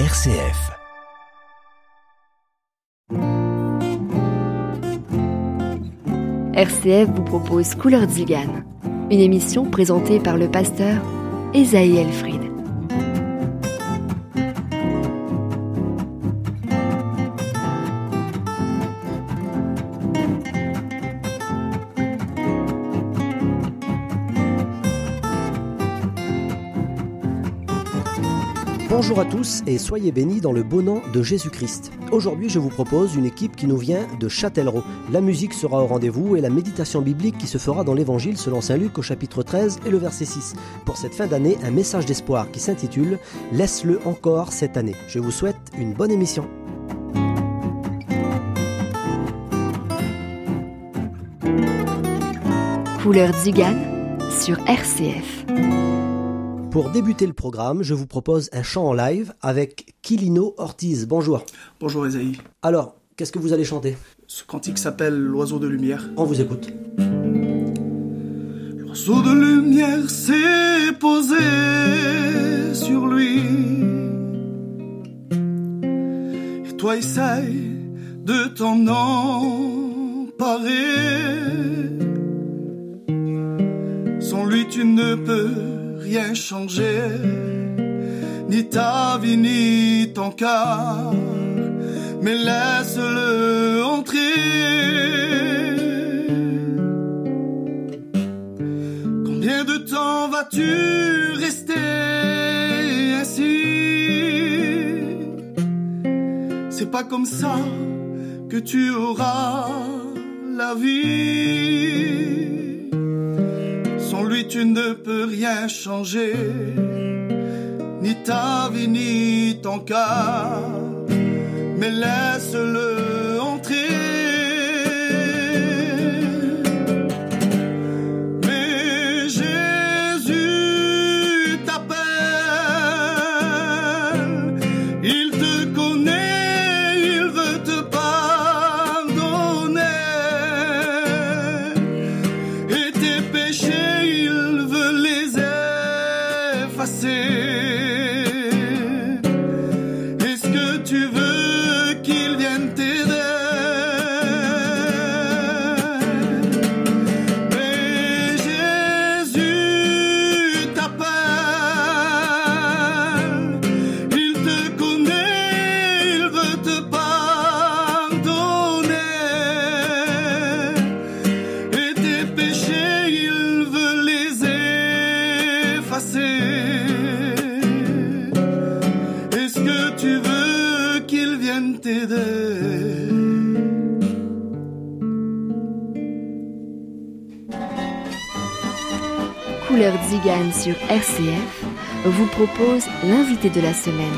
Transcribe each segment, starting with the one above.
RCF. RCF vous propose Couleur Zigan, une émission présentée par le pasteur Esaïe Elfried. Bonjour à tous et soyez bénis dans le beau nom de Jésus-Christ. Aujourd'hui, je vous propose une équipe qui nous vient de Châtellerault. La musique sera au rendez-vous et la méditation biblique qui se fera dans l'Évangile selon Saint Luc au chapitre 13 et le verset 6. Pour cette fin d'année, un message d'espoir qui s'intitule Laisse-le encore cette année. Je vous souhaite une bonne émission. Couleur sur RCF. Pour débuter le programme, je vous propose un chant en live avec Kilino Ortiz. Bonjour. Bonjour Esaïe. Alors, qu'est-ce que vous allez chanter? Ce cantique s'appelle L'oiseau de lumière. On vous écoute. L'oiseau de lumière s'est posé sur lui. Et toi essaye de t'en emparer. Sans lui tu ne peux rien changer, ni ta vie ni ton cœur, mais laisse-le entrer. Combien de temps vas-tu rester ainsi? C'est pas comme ça que tu auras la vie. Tu ne peux rien changer, ni ta vie, ni ton cœur, mais laisse-le Couleur Zigan sur RCF vous propose l'invité de la semaine.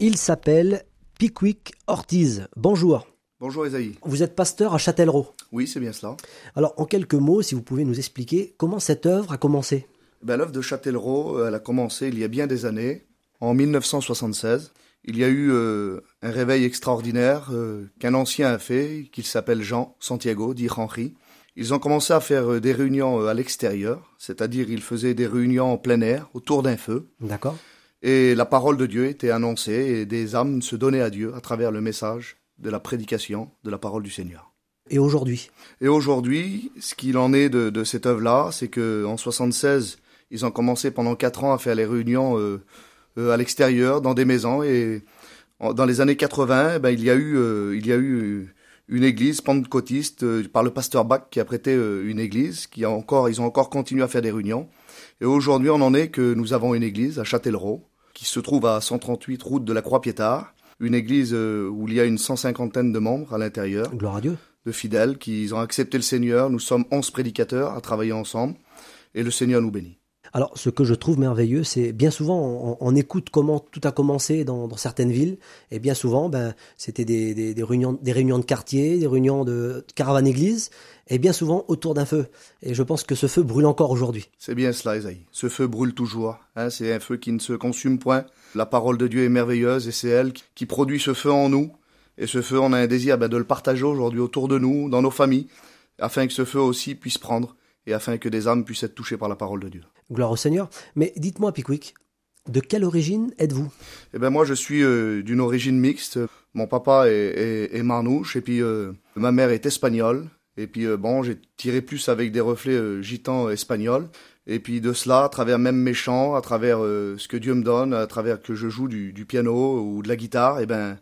Il s'appelle Pickwick Ortiz. Bonjour. Bonjour Esaïe. Vous êtes pasteur à Châtellerault. Oui, c'est bien cela. Alors, en quelques mots, si vous pouvez nous expliquer comment cette œuvre a commencé. Ben, L'œuvre de Châtellerault, euh, elle a commencé il y a bien des années, en 1976. Il y a eu euh, un réveil extraordinaire euh, qu'un ancien a fait, qu'il s'appelle Jean Santiago, dit Henri. Ils ont commencé à faire euh, des réunions euh, à l'extérieur, c'est-à-dire ils faisaient des réunions en plein air, autour d'un feu, D'accord. Et la parole de Dieu était annoncée et des âmes se donnaient à Dieu à travers le message de la prédication de la parole du Seigneur. Et aujourd'hui? Et aujourd'hui, ce qu'il en est de, de cette œuvre-là, c'est que en 76, ils ont commencé pendant quatre ans à faire les réunions euh, euh, à l'extérieur, dans des maisons, et en- dans les années 80, eh ben, il y a eu, euh, il y a eu une église pentecôtiste euh, par le pasteur Bach qui a prêté euh, une église, qui a encore, ils ont encore continué à faire des réunions. Et aujourd'hui, on en est que nous avons une église à Châtellerault, qui se trouve à 138 route de la Croix-Piétard, une église euh, où il y a une cent cinquantaine de membres à l'intérieur Gloire à Dieu. de fidèles qui ont accepté le Seigneur. Nous sommes onze prédicateurs à travailler ensemble et le Seigneur nous bénit. Alors, ce que je trouve merveilleux, c'est bien souvent, on, écoute comment tout a commencé dans, certaines villes, et bien souvent, ben, c'était des, réunions, des réunions de quartier, des réunions de caravane église, et bien souvent autour d'un feu. Et je pense que ce feu brûle encore aujourd'hui. C'est bien cela, Esaïe. Ce feu brûle toujours. Hein, c'est un feu qui ne se consume point. La parole de Dieu est merveilleuse et c'est elle qui produit ce feu en nous. Et ce feu, on a un désir ben, de le partager aujourd'hui autour de nous, dans nos familles, afin que ce feu aussi puisse prendre et afin que des âmes puissent être touchées par la parole de Dieu. Gloire au Seigneur. Mais dites-moi, Pickwick, De quelle origine êtes-vous? Eh ben moi je suis euh, d'une origine mixte. Mon papa est, est, marnouche et puis euh, ma mère est espagnole. Et puis bon, j'ai tiré plus avec des reflets gitans espagnols. Et puis de cela, à travers même mes chants, à travers ce que Dieu me donne, à travers que je joue du, du piano ou de la guitare, eh ben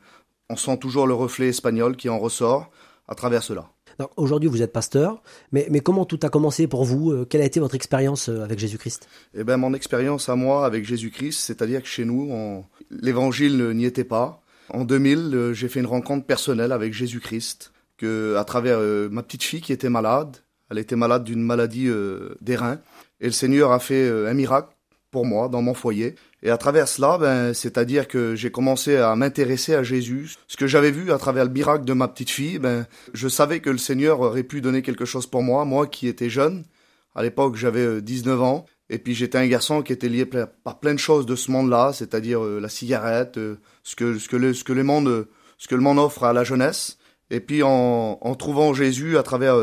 on sent toujours le reflet espagnol qui en ressort à travers cela. Aujourd'hui, vous êtes pasteur, mais, comment tout a commencé pour vous euh, Quelle a été votre expérience euh, avec Jésus-Christ? Eh ben, mon expérience à moi avec Jésus-Christ, c'est-à-dire que chez nous, l'évangile n'y était pas. En 2000, euh, j'ai fait une rencontre personnelle avec Jésus-Christ, que à travers ma petite fille qui était malade, elle était malade d'une maladie des reins, et le Seigneur a fait un miracle pour moi dans mon foyer. Et à travers cela, ben, c'est-à-dire que j'ai commencé à m'intéresser à Jésus. Ce que j'avais vu à travers le miracle de ma petite fille, ben, je savais que le Seigneur aurait pu donner quelque chose pour moi, moi qui étais jeune. À l'époque, j'avais 19 euh, ans. Et puis j'étais un garçon qui était lié par plein de choses de ce monde-là, c'est-à-dire euh, la cigarette, euh, ce que le monde ce que le monde offre à la jeunesse. Et puis en, en trouvant Jésus à travers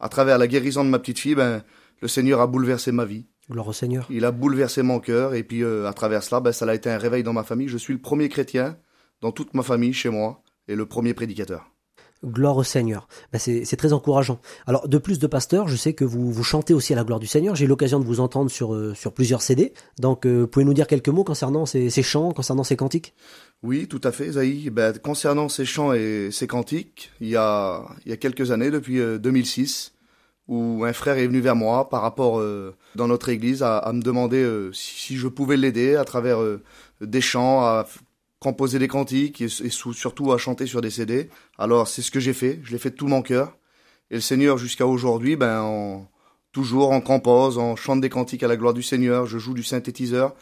à travers la guérison de ma petite fille, ben le Seigneur a bouleversé ma vie. Gloire au Seigneur. Il a bouleversé mon cœur et puis euh, à travers cela, ben, ça a été un réveil dans ma famille. Je suis le premier chrétien dans toute ma famille chez moi et le premier prédicateur. Gloire au Seigneur. Ben, c'est très encourageant. Alors, de plus de pasteurs, je sais que vous, vous chantez aussi à la gloire du Seigneur. J'ai eu l'occasion de vous entendre sur, euh, sur plusieurs CD. Donc, euh, pouvez-nous dire quelques mots concernant ces, ces, chants, concernant ces cantiques? Oui, tout à fait, Zaï. Ben, concernant ces chants et ces cantiques, il y a, il y a quelques années, depuis 2006, où un frère est venu vers moi par rapport euh, dans notre église à, me demander euh, si, je pouvais l'aider à travers euh, des chants, à composer des cantiques et, surtout à chanter sur des CD. Alors c'est ce que j'ai fait, je l'ai fait de tout mon cœur. Et le Seigneur jusqu'à aujourd'hui, ben toujours en compose, en chante des cantiques à la gloire du Seigneur, je joue du synthétiseur,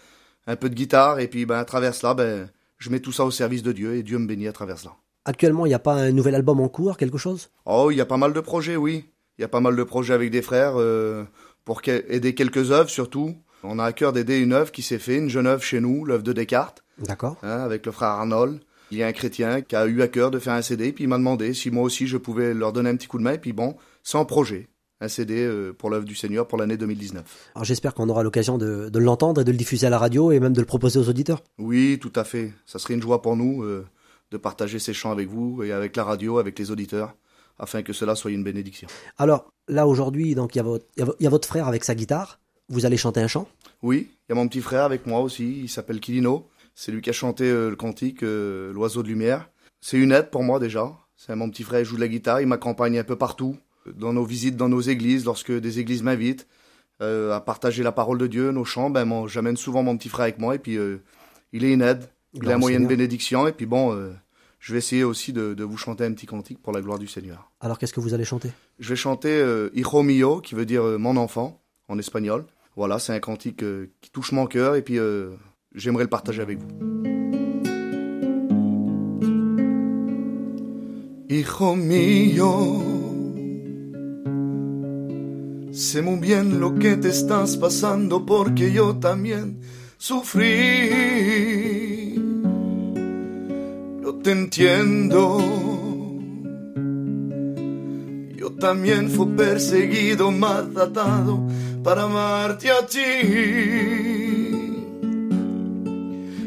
un peu de guitare et puis ben à travers cela, ben je mets tout ça au service de Dieu et Dieu me bénit à travers cela. Actuellement, il n'y a pas un nouvel album en cours, quelque chose? Oh, il y a pas mal de projets, oui. Il y a pas mal de projets avec des frères euh, pour aider quelques œuvres surtout. On a à cœur d'aider une œuvre qui s'est faite, une jeune œuvre chez nous, l'œuvre de Descartes. D'accord. Hein, avec le frère Arnold. Il y a un chrétien qui a eu à cœur de faire un CD, puis il m'a demandé si moi aussi je pouvais leur donner un petit coup de main, et puis bon, sans projet. Un CD euh, pour l'œuvre du Seigneur pour l'année 2019. Alors j'espère qu'on aura l'occasion de, de l'entendre et de le diffuser à la radio et même de le proposer aux auditeurs. Oui, tout à fait. Ça serait une joie pour nous euh, de partager ces chants avec vous et avec la radio, avec les auditeurs afin que cela soit une bénédiction. Alors là aujourd'hui, donc il y, a votre frère avec sa guitare. Vous allez chanter un chant? Oui, il y a mon petit frère avec moi aussi. Il s'appelle Kilino. C'est lui qui a chanté euh, le cantique euh, L'oiseau de lumière. C'est une aide pour moi déjà. C'est mon petit frère, il joue de la guitare, il m'accompagne un peu partout, dans nos visites, dans nos églises, lorsque des églises m'invitent euh, à partager la parole de Dieu, nos chants. Ben, j'amène souvent mon petit frère avec moi et puis il est une aide. Il a un moyen de bénédiction et puis bon, je vais essayer aussi de, vous chanter un petit cantique pour la gloire du Seigneur. Alors qu'est-ce que vous allez chanter? Je vais chanter euh, Hijo mio, qui veut dire euh, mon enfant en espagnol. Voilà, c'est un cantique euh, qui touche mon cœur et puis j'aimerais le partager avec vous. Hijo mío, sé muy bien lo que te estás pasando porque yo también sufrí. Te entiendo. Yo también fui perseguido, maltratado para amarte a ti.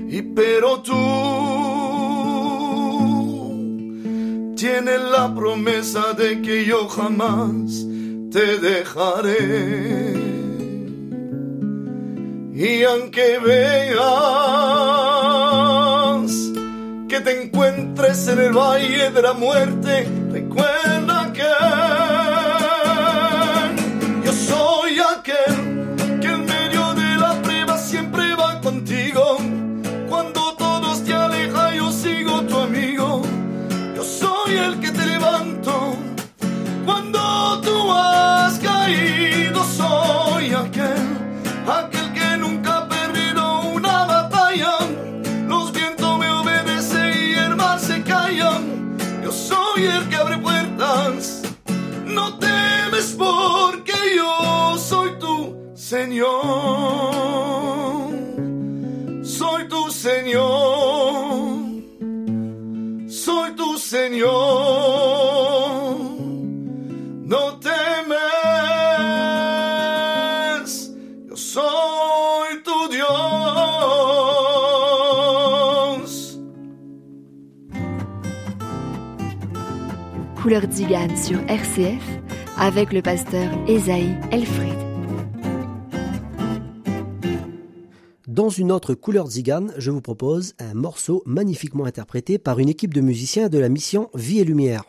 Y pero tú tienes la promesa de que yo jamás te dejaré. Y aunque veas te encuentres en el valle de la muerte, recuerda Couleur Zigane sur RCF avec le pasteur Esaïe Elfried. Dans une autre couleur zigane, je vous propose un morceau magnifiquement interprété par une équipe de musiciens de la mission Vie et Lumière.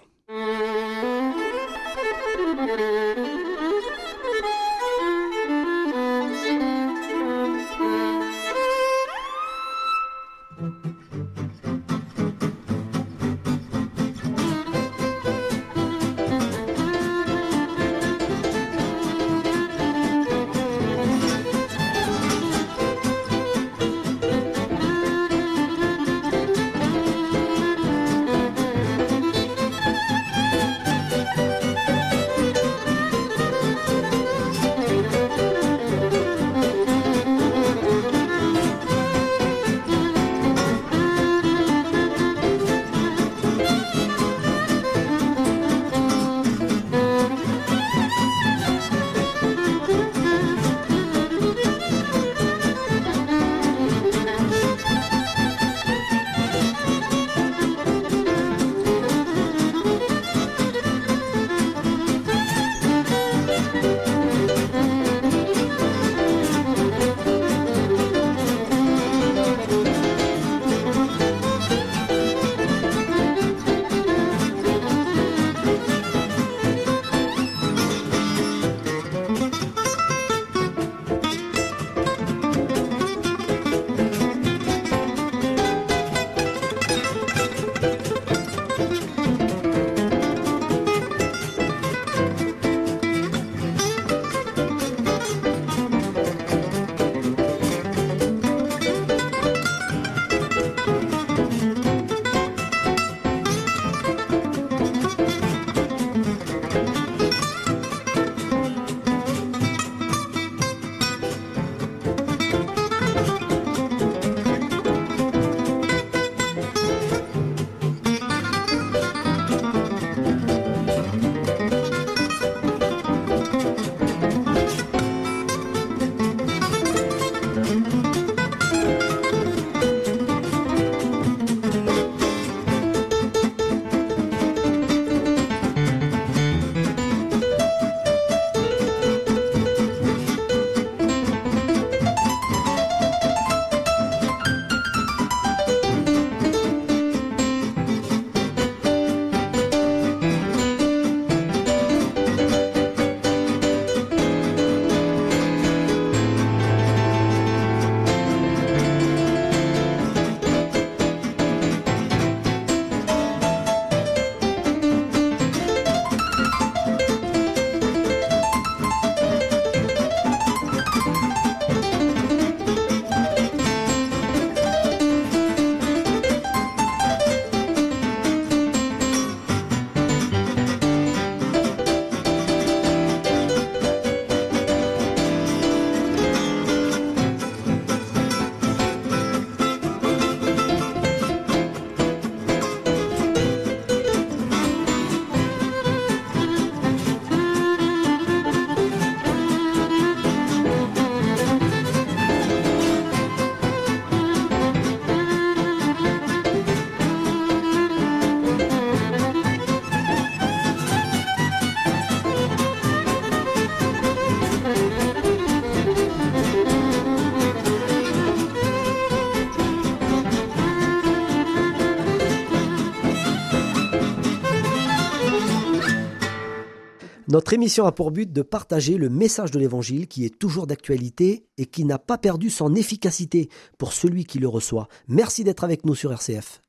Notre émission a pour but de partager le message de l'Évangile qui est toujours d'actualité et qui n'a pas perdu son efficacité pour celui qui le reçoit. Merci d'être avec nous sur RCF.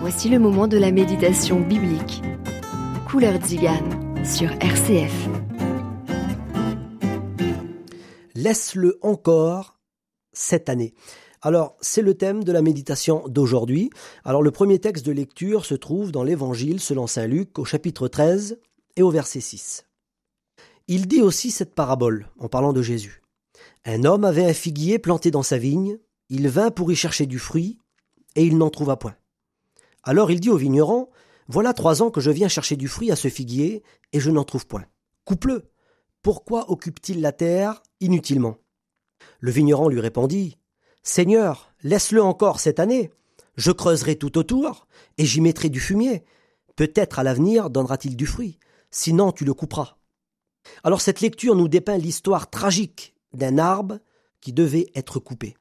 Voici le moment de la méditation biblique. Couleur Zigane sur RCF. Laisse-le encore cette année. Alors, c'est le thème de la méditation d'aujourd'hui. Alors, le premier texte de lecture se trouve dans l'Évangile selon Saint Luc au chapitre 13 et au verset 6. Il dit aussi cette parabole en parlant de Jésus. Un homme avait un figuier planté dans sa vigne, il vint pour y chercher du fruit, et il n'en trouva point. Alors il dit au vigneron, Voilà trois ans que je viens chercher du fruit à ce figuier, et je n'en trouve point. Coupe-le. Pourquoi occupe-t-il la terre inutilement? Le vigneron lui répondit, Seigneur, laisse-le encore cette année. Je creuserai tout autour, et j'y mettrai du fumier, Peut-être à l'avenir donnera-t-il du fruit, sinon tu le couperas. Alors cette lecture nous dépeint l'histoire tragique d'un arbre qui devait être coupé.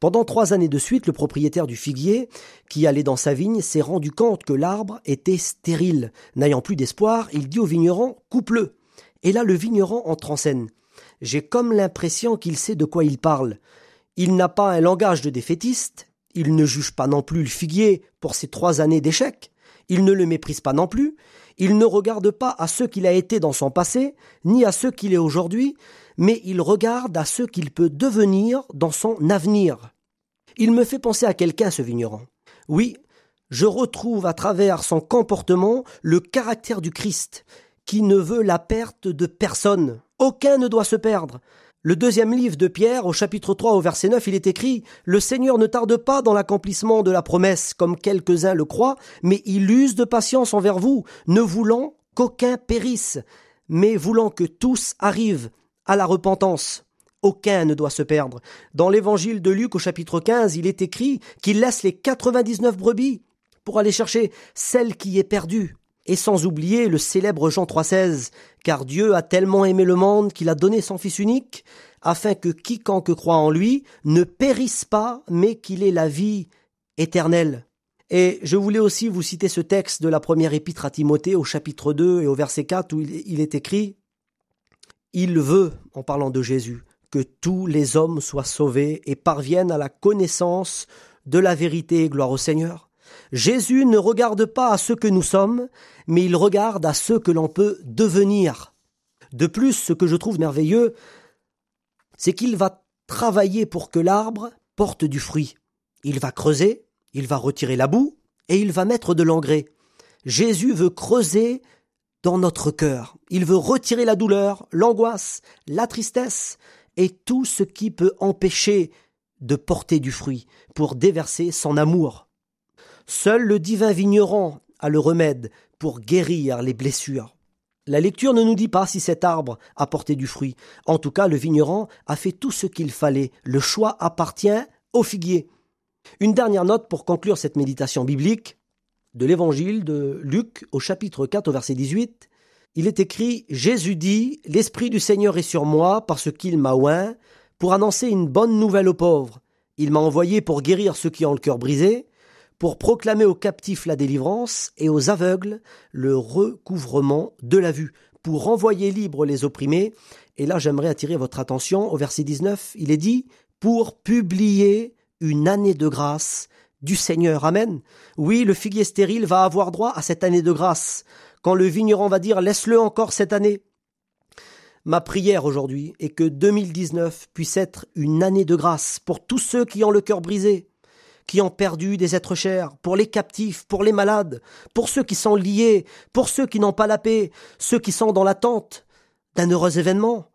Pendant trois années de suite, le propriétaire du figuier, qui allait dans sa vigne, s'est rendu compte que l'arbre était stérile. N'ayant plus d'espoir, il dit au vigneron Coupe-le. Et là, le vigneron entre en scène. J'ai comme l'impression qu'il sait de quoi il parle. Il n'a pas un langage de défaitiste, il ne juge pas non plus le figuier pour ses trois années d'échec, il ne le méprise pas non plus, il ne regarde pas à ce qu'il a été dans son passé, ni à ce qu'il est aujourd'hui, mais il regarde à ce qu'il peut devenir dans son avenir. Il me fait penser à quelqu'un, ce vigneron. Oui, je retrouve à travers son comportement le caractère du Christ, qui ne veut la perte de personne. Aucun ne doit se perdre. Le deuxième livre de Pierre, au chapitre 3, au verset 9, il est écrit Le Seigneur ne tarde pas dans l'accomplissement de la promesse, comme quelques-uns le croient, mais il use de patience envers vous, ne voulant qu'aucun périsse, mais voulant que tous arrivent à la repentance. Aucun ne doit se perdre. Dans l'évangile de Luc, au chapitre 15, il est écrit qu'il laisse les 99 brebis pour aller chercher celle qui est perdue. Et sans oublier le célèbre Jean 3,16, car Dieu a tellement aimé le monde qu'il a donné son Fils unique, afin que quiconque croit en lui ne périsse pas, mais qu'il ait la vie éternelle. Et je voulais aussi vous citer ce texte de la première épître à Timothée au chapitre 2 et au verset 4 où il est écrit Il veut, en parlant de Jésus, que tous les hommes soient sauvés et parviennent à la connaissance de la vérité, gloire au Seigneur. Jésus ne regarde pas à ce que nous sommes, mais il regarde à ce que l'on peut devenir. De plus, ce que je trouve merveilleux, c'est qu'il va travailler pour que l'arbre porte du fruit. Il va creuser, il va retirer la boue, et il va mettre de l'engrais. Jésus veut creuser dans notre cœur. Il veut retirer la douleur, l'angoisse, la tristesse, et tout ce qui peut empêcher de porter du fruit, pour déverser son amour. Seul le divin vigneron a le remède pour guérir les blessures. La lecture ne nous dit pas si cet arbre a porté du fruit. En tout cas, le vigneron a fait tout ce qu'il fallait. Le choix appartient au figuier. Une dernière note pour conclure cette méditation biblique de l'évangile de Luc au chapitre 4 au verset 18. Il est écrit Jésus dit L'Esprit du Seigneur est sur moi parce qu'il m'a oint pour annoncer une bonne nouvelle aux pauvres. Il m'a envoyé pour guérir ceux qui ont le cœur brisé, pour proclamer aux captifs la délivrance et aux aveugles le recouvrement de la vue, pour renvoyer libres les opprimés. Et là, j'aimerais attirer votre attention au verset 19. Il est dit pour publier une année de grâce du Seigneur. Amen. Oui, le figuier stérile va avoir droit à cette année de grâce. Quand le vigneron va dire laisse-le encore cette année. Ma prière aujourd'hui est que 2019 puisse être une année de grâce pour tous ceux qui ont le cœur brisé, qui ont perdu des êtres chers, pour les captifs, pour les malades, pour ceux qui sont liés, pour ceux qui n'ont pas la paix, ceux qui sont dans l'attente d'un heureux événement.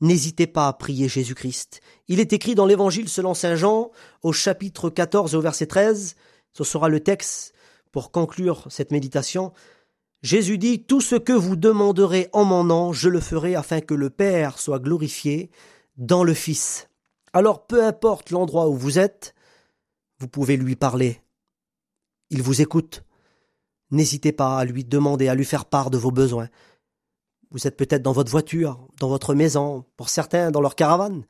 N'hésitez pas à prier Jésus-Christ. Il est écrit dans l'Évangile selon Saint Jean, au chapitre 14 au verset 13, ce sera le texte pour conclure cette méditation. Jésus dit, Tout ce que vous demanderez en mon nom, je le ferai afin que le Père soit glorifié dans le Fils. Alors peu importe l'endroit où vous êtes, vous pouvez lui parler. Il vous écoute. N'hésitez pas à lui demander, à lui faire part de vos besoins. Vous êtes peut-être dans votre voiture, dans votre maison, pour certains dans leur caravane.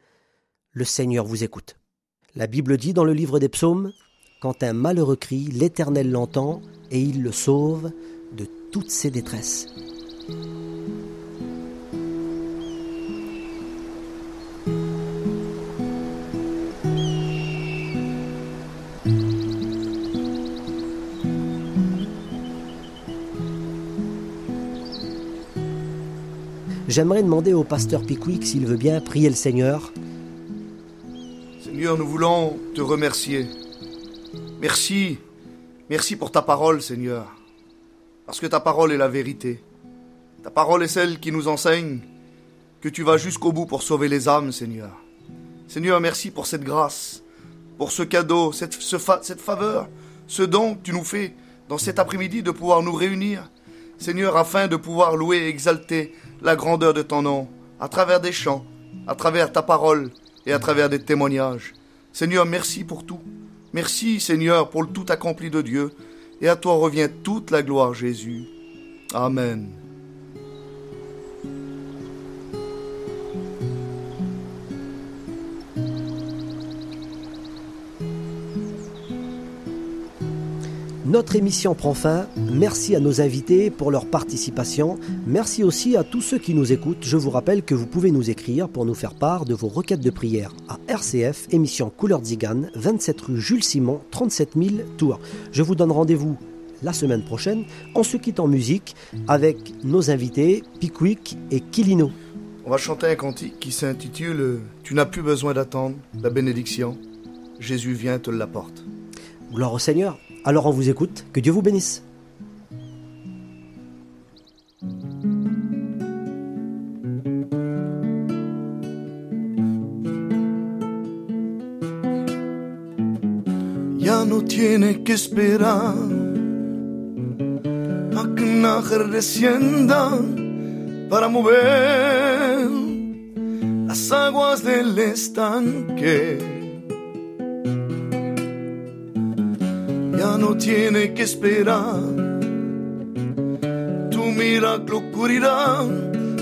Le Seigneur vous écoute. La Bible dit dans le livre des psaumes, Quand un malheureux crie, l'Éternel l'entend et il le sauve de toutes ses détresses. J'aimerais demander au pasteur Pickwick s'il veut bien prier le Seigneur. Seigneur, nous voulons te remercier. Merci. Merci pour ta parole, Seigneur. Parce que ta parole est la vérité. Ta parole est celle qui nous enseigne que tu vas jusqu'au bout pour sauver les âmes, Seigneur. Seigneur, merci pour cette grâce, pour ce cadeau, cette, cette faveur, ce don que tu nous fais dans cet après-midi de pouvoir nous réunir, Seigneur, afin de pouvoir louer et exalter la grandeur de ton nom, à travers des chants, à travers ta parole et à travers des témoignages. Seigneur, merci pour tout. Merci, Seigneur, pour le tout accompli de Dieu. et à toi revient toute la gloire, Jésus. Amen. Notre émission prend fin. Merci à nos invités pour leur participation. Merci aussi à tous ceux qui nous écoutent. Je vous rappelle que vous pouvez nous écrire pour nous faire part de vos requêtes de prière à RCF, émission Couleur Zigane, 27 rue Jules Simon, 37 000 Tours. Je vous donne rendez-vous la semaine prochaine. On se quitte en musique avec nos invités Pickwick et Kilino. On va chanter un cantique qui s'intitule Tu n'as plus besoin d'attendre la bénédiction. Jésus vient te l'apporte. Gloire au Seigneur. Alors on vous écoute, que Dieu vous bénisse. Ya no tiene que esperar a que un descienda para mover las aguas del estanque no tiene que esperar. Tu milagro ocurrirá,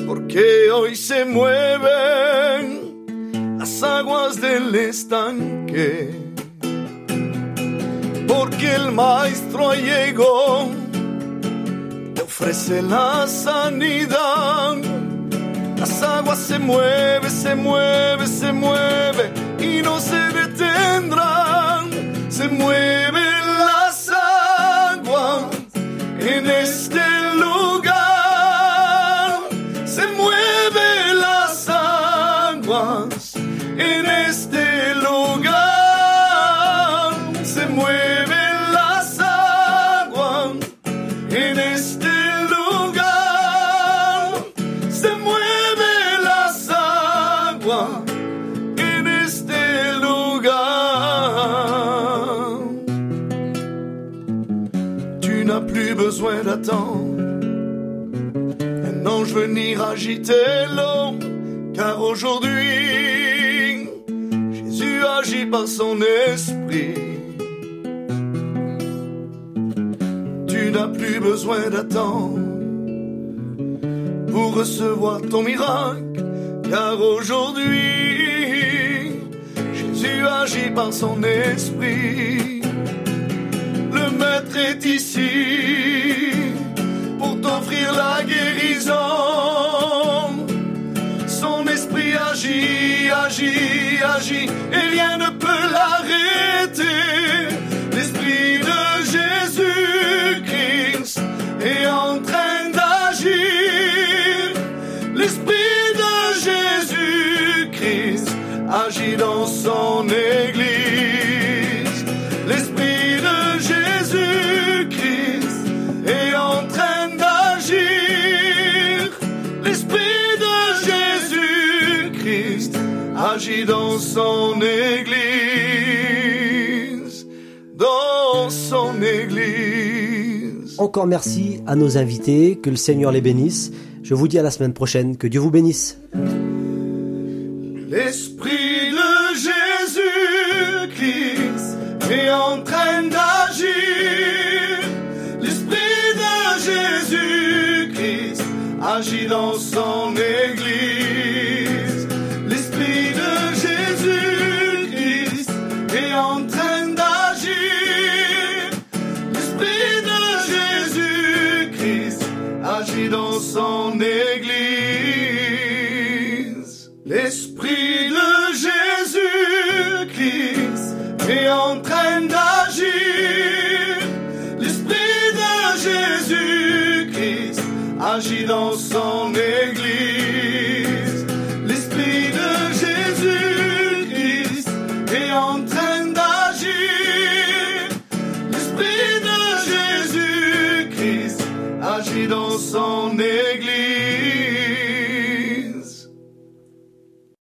porque hoy se mueven las aguas del estanque. Porque el maestro llegó, te ofrece la sanidad. Las aguas se mueven, se mueve, se mueve y no se detendrán. Se mueve venir agiter l'eau, car aujourd'hui Jésus agit par son esprit. Tu n'as plus besoin d'attendre pour recevoir ton miracle, car aujourd'hui Jésus agit par son esprit. Le maître est ici Son esprit agit, agit, agit, et rien ne peut l'arrêter. L'esprit de Jésus-Christ est en train d'agir. L'esprit de Jésus-Christ agit dans son église. Encore merci à nos invités, que le Seigneur les bénisse. Je vous dis à la semaine prochaine, que Dieu vous bénisse.